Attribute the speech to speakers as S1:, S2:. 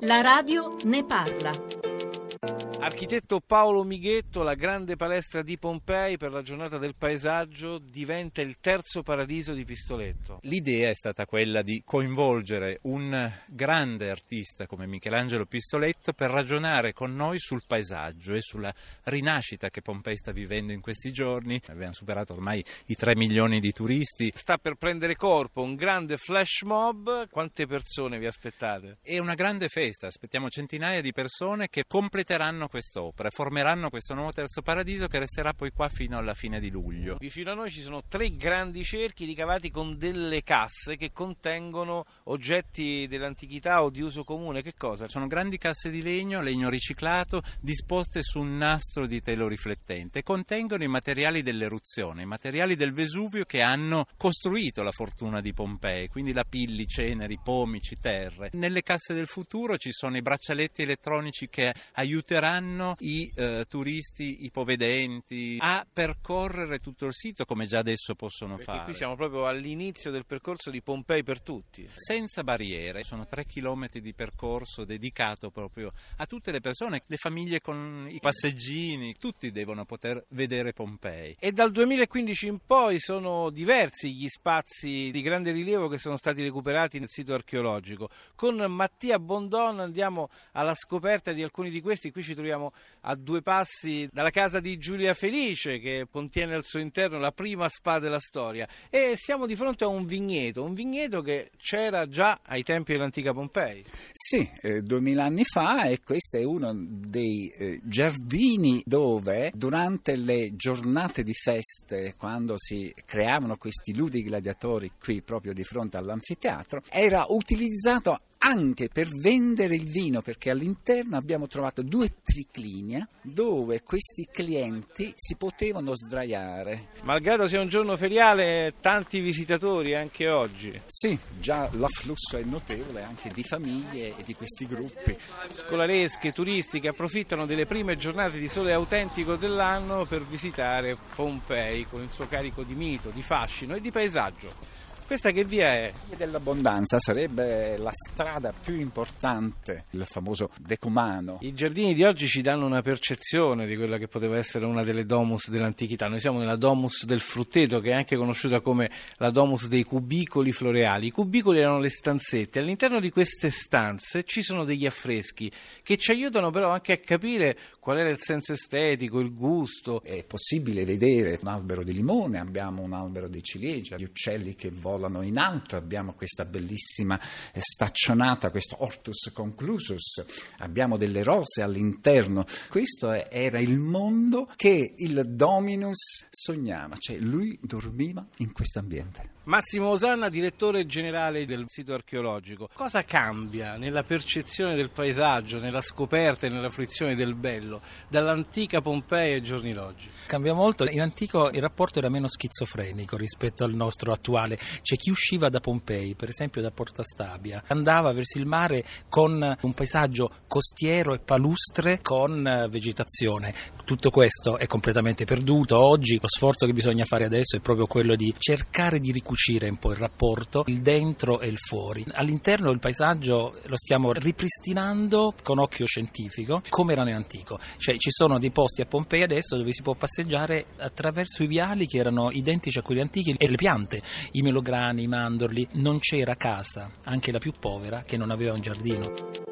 S1: La radio ne parla.
S2: Architetto Paolo Mighetto, la grande palestra di Pompei per la giornata del paesaggio diventa il terzo paradiso di Pistoletto.
S3: L'idea è stata quella di coinvolgere un grande artista come Michelangelo Pistoletto per ragionare con noi sul paesaggio e sulla rinascita che Pompei sta vivendo in questi giorni. Abbiamo superato ormai i 3 milioni di turisti.
S2: Sta per prendere corpo un grande flash mob. Quante persone vi aspettate?
S3: È una grande festa, aspettiamo centinaia di persone che completeranno quest'opera, formeranno questo nuovo terzo paradiso che resterà poi qua fino alla fine di luglio.
S2: Vicino a noi ci sono tre grandi cerchi ricavati con delle casse che contengono oggetti dell'antichità o di uso comune. Che cosa?
S3: Sono grandi casse di legno, legno riciclato, disposte su un nastro di telo riflettente. Contengono i materiali dell'eruzione, i materiali del Vesuvio che hanno costruito la fortuna di Pompei, quindi lapilli, ceneri, pomici, terre. Nelle casse del futuro ci sono i braccialetti elettronici che aiuteranno i eh, turisti ipovedenti a percorrere tutto il sito come già adesso possono
S2: Perché
S3: fare.
S2: qui siamo proprio all'inizio del percorso di Pompei per tutti.
S3: Senza barriere, sono tre chilometri di percorso dedicato proprio a tutte le persone, le famiglie con i passeggini, tutti devono poter vedere Pompei.
S2: E dal 2015 in poi sono diversi gli spazi di grande rilievo che sono stati recuperati nel sito archeologico. Con Mattia Bondon andiamo alla scoperta di alcuni di questi. Qui ci troviamo a due passi dalla casa di Giulia Felice che contiene al suo interno la prima spa della storia e siamo di fronte a un vigneto, un vigneto che c'era già ai tempi dell'antica Pompei.
S4: Sì, eh, duemila anni fa e questo è uno dei eh, giardini dove durante le giornate di feste, quando si creavano questi ludi gladiatori qui proprio di fronte all'anfiteatro, era utilizzato anche per vendere il vino perché all'interno abbiamo trovato due triclinia dove questi clienti si potevano sdraiare.
S2: Malgrado sia un giorno feriale, tanti visitatori anche oggi.
S4: Sì, già l'afflusso è notevole anche di famiglie e di questi gruppi.
S2: Scolaresche, turisti che approfittano delle prime giornate di sole autentico dell'anno per visitare Pompei con il suo carico di mito, di fascino e di paesaggio. Questa che via è?
S4: Via dell'abbondanza sarebbe la strada più importante, il famoso decumano.
S2: I giardini di oggi ci danno una percezione di quella che poteva essere una delle domus dell'antichità. Noi siamo nella domus del frutteto, che è anche conosciuta come la domus dei cubicoli floreali. I cubicoli erano le stanzette. All'interno di queste stanze ci sono degli affreschi che ci aiutano però anche a capire qual era il senso estetico, il gusto.
S4: È possibile vedere un albero di limone, abbiamo un albero di ciliegia, gli uccelli che volano in alto, abbiamo questa bellissima staccionata, questo Hortus conclusus, abbiamo delle rose all'interno. Questo era il mondo che il Dominus sognava, cioè lui dormiva in questo ambiente.
S2: Massimo Osanna, direttore generale del sito archeologico. Cosa cambia nella percezione del paesaggio, nella scoperta e nella fruizione del bello dall'antica Pompei ai giorni d'oggi?
S5: Cambia molto, in antico il rapporto era meno schizofrenico rispetto al nostro attuale. C'è chi usciva da Pompei, per esempio da Porta Stabia, andava verso il mare con un paesaggio costiero e palustre con vegetazione. Tutto questo è completamente perduto. Oggi lo sforzo che bisogna fare adesso è proprio quello di cercare di ricucire un po' il rapporto, il dentro e il fuori. All'interno del paesaggio lo stiamo ripristinando con occhio scientifico come era nell'antico. Cioè ci sono dei posti a Pompei adesso dove si può passeggiare attraverso i viali che erano identici a quelli antichi e le piante, i melograni, i mandorli. Non c'era casa, anche la più povera, che non aveva un giardino.